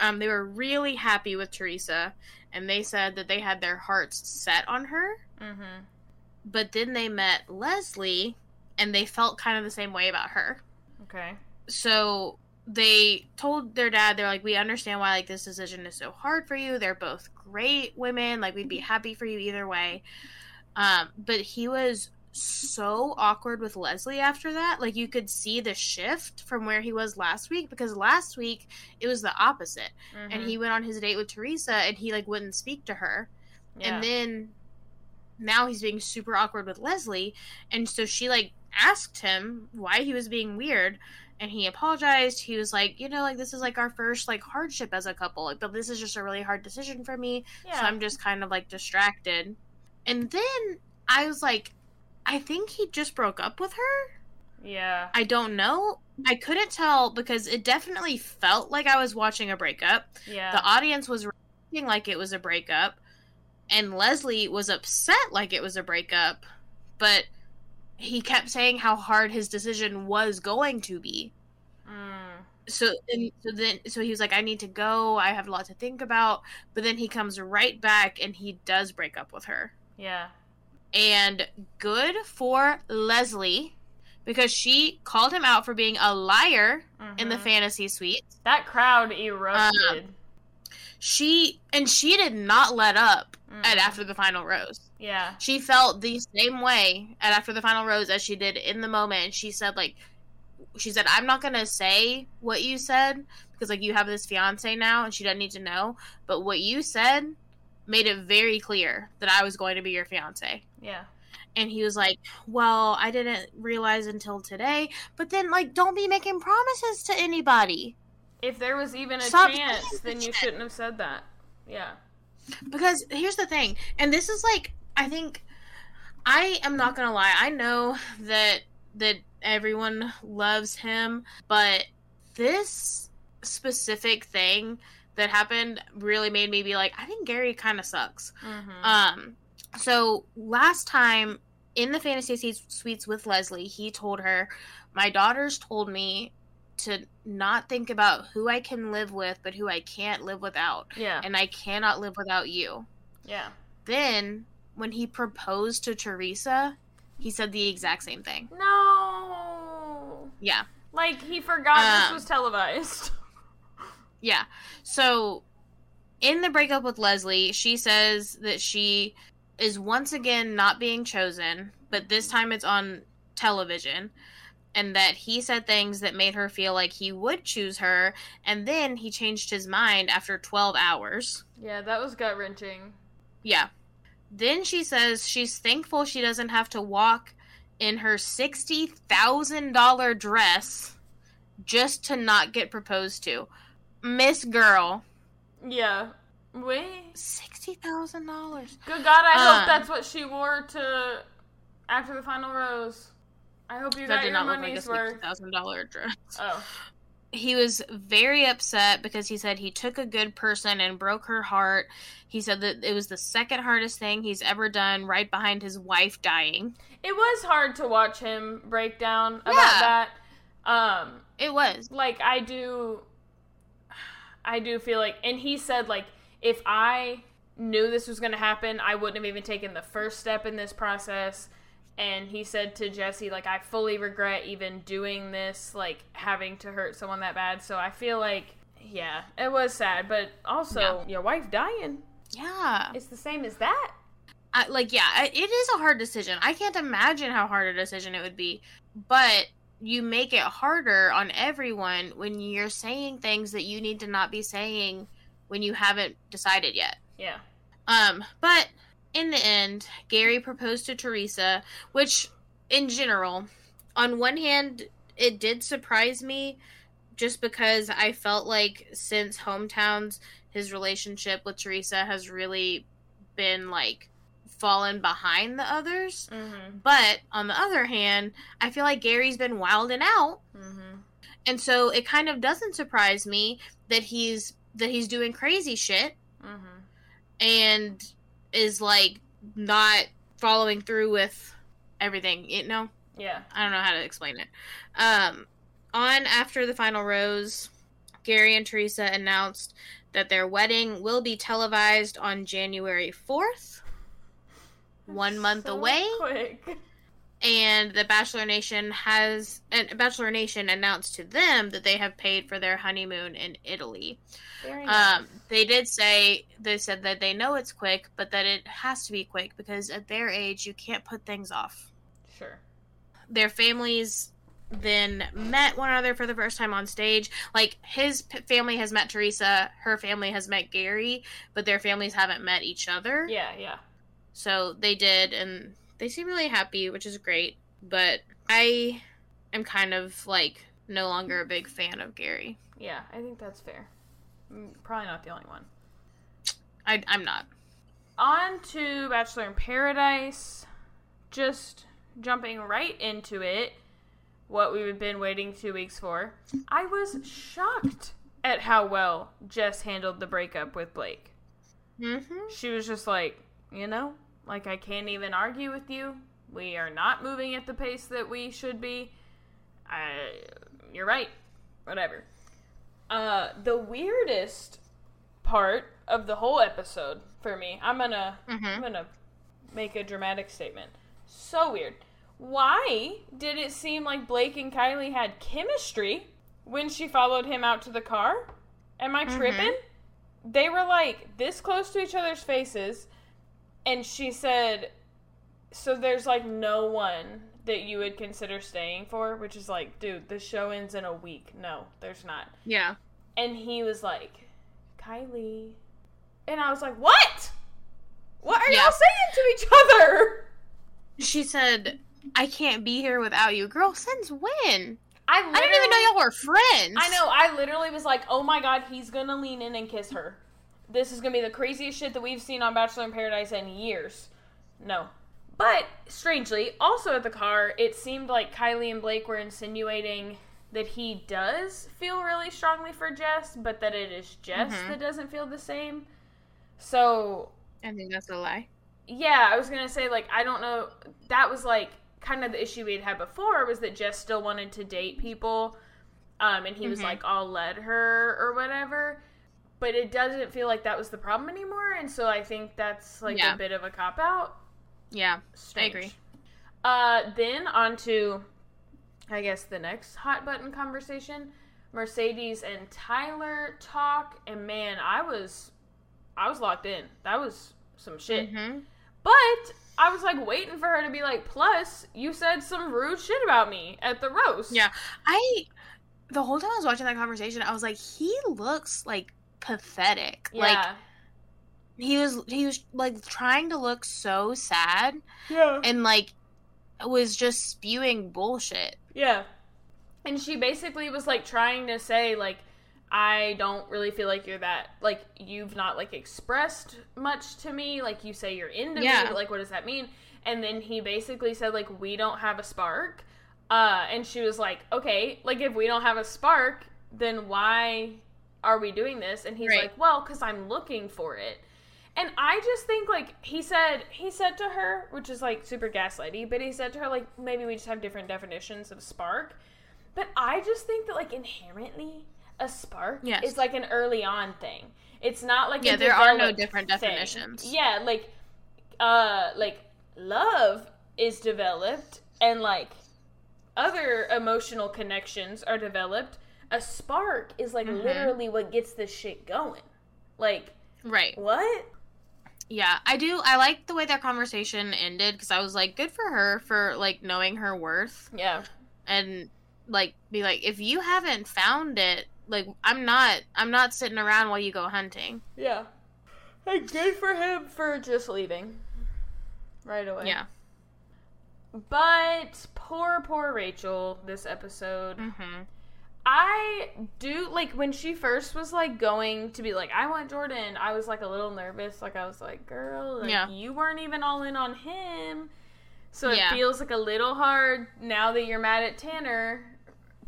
Um, they were really happy with Theresa, and they said that they had their hearts set on her Mm-hmm. but then they met Leslie and they felt kind of the same way about her. Okay. So they told their dad they're like we understand why like this decision is so hard for you. They're both great women. Like we'd be happy for you either way. Um but he was so awkward with Leslie after that. Like you could see the shift from where he was last week because last week it was the opposite. Mm-hmm. And he went on his date with Theresa and he like wouldn't speak to her yeah. and then now he's being super awkward with Leslie and so she like asked him why he was being weird and he apologized. He was like you know like this is like our first like hardship as a couple. Like but this is just a really hard decision for me. Yeah. so i'm just kind of like distracted. And then i was like i think he just broke up with her? Yeah. i don't know. I couldn't tell because it definitely felt like i was watching a breakup. Yeah. the audience was reacting like it was a breakup and leslie was upset like it was a breakup. But he kept saying how hard his decision was going to be mm. so and so then so he was like i need to go i have a lot to think about but then he comes right back and he does break up with her Yeah. and good for leslie because she called him out for being a liar in the Mhm. fantasy suite That crowd erupted. she and she did not let up Mm. at after the final rose yeah. she felt the same way at after the final rose as she did in the moment and she said like she said i'm not gonna say what you said because like you have this fiance now and she doesn't need to know but what you said made it very clear that i was going to be your fiance Yeah. and he was like well i didn't realize until today but then like don't be making promises to anybody If there was even a Stop chance, then you shouldn't have said that. Yeah. because here's the thing and this is like i think i am not gonna lie i know that that everyone loves him but this specific thing that happened really made me be like i think gerry kind of sucks Mm-hmm. um so last time in the fantasy Suites- suites with leslie he told her my daughters told me to not think about who i can live with but who i can't live without yeah. and I cannot live without you. yeah. Then, when he proposed to Theresa, he said the exact same thing. No. Yeah. Like he forgot this Um, was televised. Yeah. So, in the breakup with Leslie, she says that she is once again not being chosen, but this time it's on television. And that he said things that made her feel like he would choose her, and then he changed his mind after 12 hours. yeah, that was gut wrenching. Yeah. Then she says she's thankful she doesn't have to walk in her $60,000 dress just to not get proposed to. Miss Girl. Yeah. Wait. $60,000. Good God, I Um, hope that's what she wore to after the final rose. I hope you That got did your not look like a money's worth. $60,000 dress. Oh. He was very upset because he said he took a good person and broke her heart. He said that it was the second hardest thing he's ever done, right behind his wife dying. It was hard to watch him break down about Yeah. that. Um, It was. like I do I do feel like and he said like if I knew this was going to happen, I wouldn't have even taken the first step in this process and he said to Jesse like I fully regret even doing this, like having to hurt someone that bad. So I feel like yeah, it was sad, but also Yeah. your wife dying. Yeah. It's the same as that. I, like yeah it is a hard decision i can't imagine how hard a decision it would be but you make it harder on everyone when you're saying things that you need to not be saying when you haven't decided yet Yeah. um but in the end gerry proposed to theresa which in general on one hand it did surprise me just because i felt like since hometowns his relationship with theresa has really been like fallen behind the others. Mm-hmm. But on the other hand, I feel like Gerry's been wilding out, Mm-hmm. and so it kind of doesn't surprise me that he's that he's doing crazy shit Mm-hmm. and is like not following through with everything. You know, Yeah. I don't know how to explain it. Um, on after the final rose, Gerry and Theresa announced that their wedding will be televised on January fourth. One month So away. Quick. And the Bachelor Nation has and Bachelor Nation announced to them that they have paid for their honeymoon in Italy. Very nice. Um, they did say they said that they know it's quick, but that it has to be quick because at their age you can't put things off. sure. Their families then met one another for the first time on stage. Like his p- family has met Theresa, her family has met Gerry, but their families haven't met each other. Yeah. Yeah. So they did, and they seem really happy, which is great. But I am kind of like no longer a big fan of Gerry. Yeah. I think that's fair. Mm, Probably not the only one. I, I'm not. On to Bachelor in Paradise. Just jumping right into it. What we've been waiting two weeks for. I was shocked at how well Jess handled the breakup with Blake. Mm-hmm. She was just like, you know, like I can't even argue with you. We are not moving at the pace that we should be. I, you're right. Whatever. Uh, the weirdest part of the whole episode for me, I'm gonna, I'm Mhm. gonna make a dramatic statement. So weird. Why did it seem like Blake and Kylee had chemistry when she followed him out to the car? Am I Mhm. tripping? They were like this close to each other's faces, and she said, "So there's like no one that you would consider staying for," which is like, dude, the show ends in a week. No, there's not. Yeah. And he was like, Kylee. And I was like, what? What are Yeah. y'all saying to each other? She said, I can't be here without you. Girl, since when? I, I didn't even know y'all were friends. I know. I literally was like, oh my god, he's gonna lean in and kiss her. This is gonna be the craziest shit that we've seen on Bachelor in Paradise in years. No. But strangely, also at the car, it seemed like Kylee and Blake were insinuating that he does feel really strongly for Jess, but that it is Jess Mhm. that doesn't feel the same. So I think that's a lie. yeah, I was gonna say like I don't know. That was like kind of the issue we had had before was that Jess still wanted to date people, um, and he was Mhm. like, "I'll let her" or whatever. But it doesn't feel like that was the problem anymore, and so I think that's like Yeah. a bit of a cop out. Yeah. Strange. agree. Uh, then on to, I guess the next hot button conversation, Mercedes and Tyler talk, and man, I was, I was locked in. That was some shit. hmm But I was like waiting for her to be like, plus, you said some rude shit about me at the roast. Yeah. I, the whole time I was watching that conversation, I was like, he looks like pathetic. Like, he was, he was like trying to look so sad yeah. and like was just spewing bullshit. Yeah. And she basically was like trying to say, like, I don't really feel like you're that, like, you've not, like, expressed much to me. Like, you say you're into me, but, like, what does that mean? And then he basically said, like, we don't have a spark. Uh, and she was like, okay, like, if we don't have a spark, then why are we doing this? And he's Right. like, well, because I'm looking for it. And I just think like he said he said to her, which is like super gaslighty, but he said to her like maybe we just have different definitions of spark. But I just think that like inherently a spark Yes. is like an early on thing. It's not like Yeah, there are no different thing. definitions. Yeah, like uh like love is developed and like other emotional connections are developed, a spark is like Mhm. literally what gets this shit going. Like, Right. what? Yeah, I do. I like the way that conversation ended because I was like, good for her for like knowing her worth Yeah. and like be like, if you haven't found it, like I'm not, I'm not sitting around while you go hunting. Yeah. Hey, good for him for just leaving right away. Yeah. But poor, poor Rachel this episode. Mm-hmm. I do like when she first was like going to be like, I want Jordan. I was like a little nervous. Like I was like, girl, like, Yeah. you weren't even all in on him. So it Yeah. feels like a little hard now that you're mad at Tanner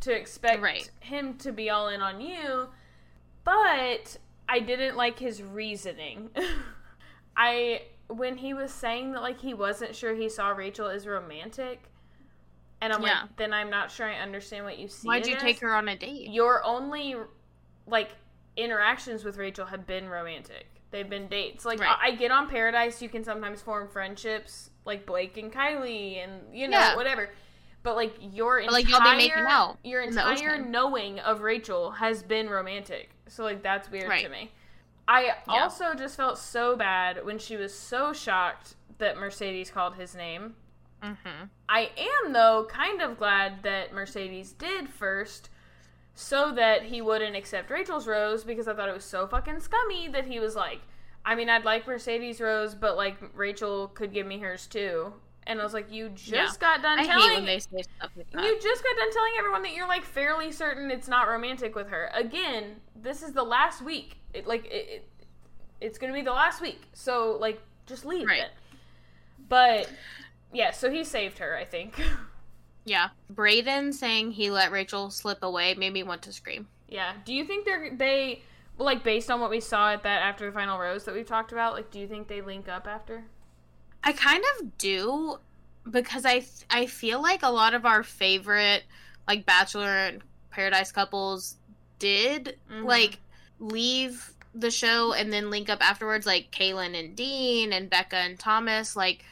to expect Right. him to be all in on you. But I didn't like his reasoning. I when he was saying that like he wasn't sure he saw Rachel as romantic. And I'm Yeah. like, then I'm not sure I understand what you see. Why'd you as. take her on a date? Your only like interactions with Rachel have been romantic. They've been dates. Like Right. I, I get on Paradise, you can sometimes form friendships, like Blake and Kylee, and you know Yeah. whatever. But like your But, entire like, y'all be making out your entire knowing of Rachel has been romantic. So like that's weird to me. I also just felt so bad when she was so shocked that Mercedes called his name. Mm-hmm. I am though kind of glad that Mercedes did first so that he wouldn't accept Rachel's rose because I thought it was so fucking scummy that he was like, I mean, I'd like Mercedes rose, but like Rachel could give me hers too. And I was like, you just Yeah. got done I telling when they say stuff like that. you just got done telling everyone that you're like fairly certain it's not romantic with her. Again, this is the last week. It like it, it it's gonna be the last week. So like just leave Right. it. But yeah, so he saved her, I think. Yeah. Brayden saying he let Rachel slip away made me want to scream. yeah. Do you think they're they like based on what we saw at that after the final rose that we've talked about, like do you think they link up after? I kind of do because I I feel like a lot of our favorite like bachelor and paradise couples did Mhm. like leave the show and then link up afterwards like Caelynn and Dean and Becca and Thomas like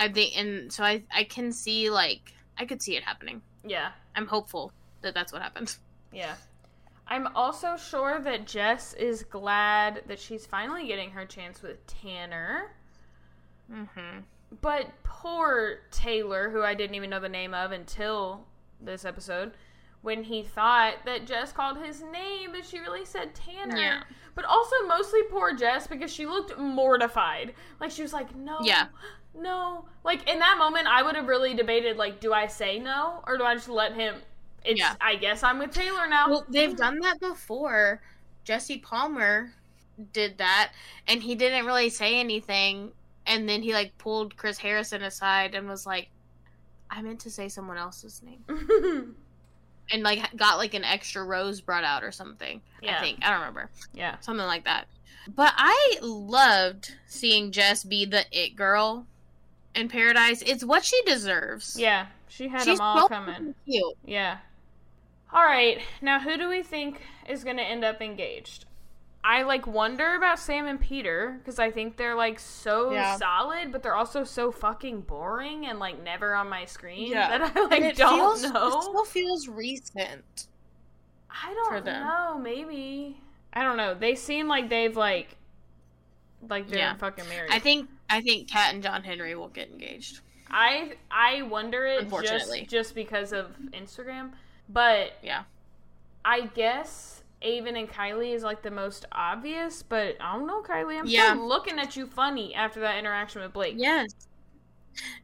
I think and so I I can see like I could see it happening. Yeah. I'm hopeful that that's what happened. Yeah. I'm also sure that Jess is glad that she's finally getting her chance with Tanner. Mm Mhm. But poor Taylor, who I didn't even know the name of until this episode, when he thought that Jess called his name, but she really said Tanner. Yeah. But also mostly poor Jess because she looked mortified. Like she was like, no. Yeah. No. Like in that moment, I would have really debated, like, do I say no or do I just let him? It's, Yeah. I guess I'm with Taylor now. Well, they've done that before. Jesse Palmer did that, and he didn't really say anything. And then he like pulled Chris Harrison aside and was like, "I meant to say someone else's name," and like got like an extra rose brought out or something. Yeah. I think I don't remember yeah. something like that. But I loved seeing Jess be the it girl in Paradise. It's what she deserves. Yeah. She had she's them all coming. cute. Yeah. All right. Now, who do we think is going to end up engaged? I like wonder about Sam and Peter because I think they're like so Yeah. solid, but they're also so fucking boring and like never on my screen Yeah. that I like it don't feels, know. It still feels recent. I don't them. know. Maybe I don't know. They seem like they've like like they're Yeah. fucking married. I think I think Kat and John Henry will get engaged. I I wonder it just Unfortunately. just because of Instagram, but Yeah. I guess Aven and Kylee is like the most obvious, but I don't know, Kylee. I'm Yeah. still looking at you funny after that interaction with Blake. Yes.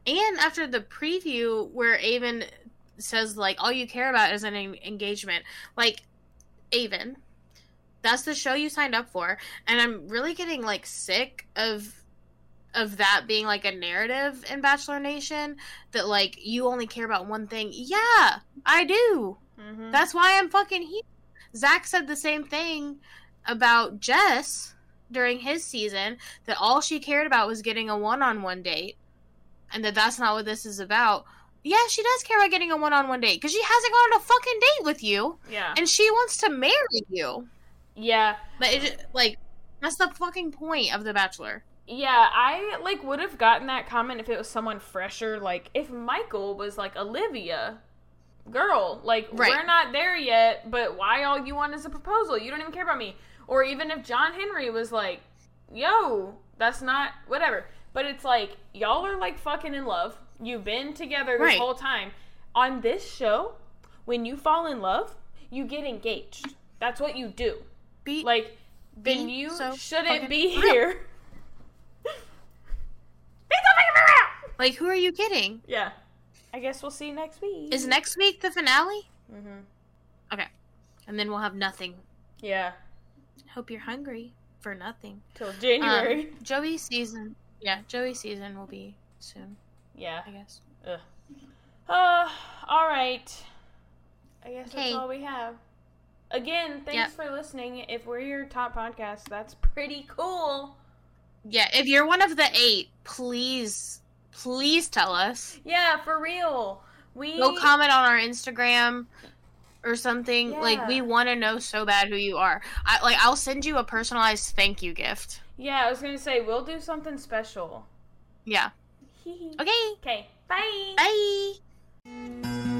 And after the preview where Aven says like all you care about is an en- engagement, like Aven, that's the show you signed up for, and I'm really getting like sick of of that being like a narrative in Bachelor Nation that like you only care about one thing. Yeah, I do. hmm That's why I'm fucking here. Zach said the same thing about Jess during his season that all she cared about was getting a one on one date and that that's not what this is about. Yeah, she does care about getting a one on one date because she hasn't gone on a fucking date with you yeah, and she wants to marry you. yeah, But it, like, that's the fucking point of The Bachelor. Yeah, I like would have gotten that comment if it was someone fresher. Like if Michael was like Olivia, girl, like Right. we're not there yet, but why all you want is a proposal? You don't even care about me. Or even if John Henry was like, yo, that's not whatever. But it's like y'all are like fucking in love. You've been together this Right. whole time. On this show, when you fall in love, you get engaged. That's what you do. Be Like then Be you so shouldn't be real. here. Be so fucking real! like who are you kidding? Yeah. I guess we'll see you next week. Is next week the finale? Mm-hmm. Okay. And then we'll have nothing. Yeah. Hope you're hungry for nothing. Till Um, January. Joey season. Yeah, Joey season will be soon, yeah. I guess. Ugh. Uh, all right. I guess Okay. that's all we have. Again, thanks Yep. for listening. If we're your top podcast, that's pretty cool. Yeah, if you're one of the eight, please, please tell us. Yeah, for real. We Go comment on our Instagram or something. Like we want to know so bad who you are. I like I'll send you a personalized thank you gift. Yeah, I was gonna say we'll do something special. Yeah. Okay. Okay. Bye. Bye.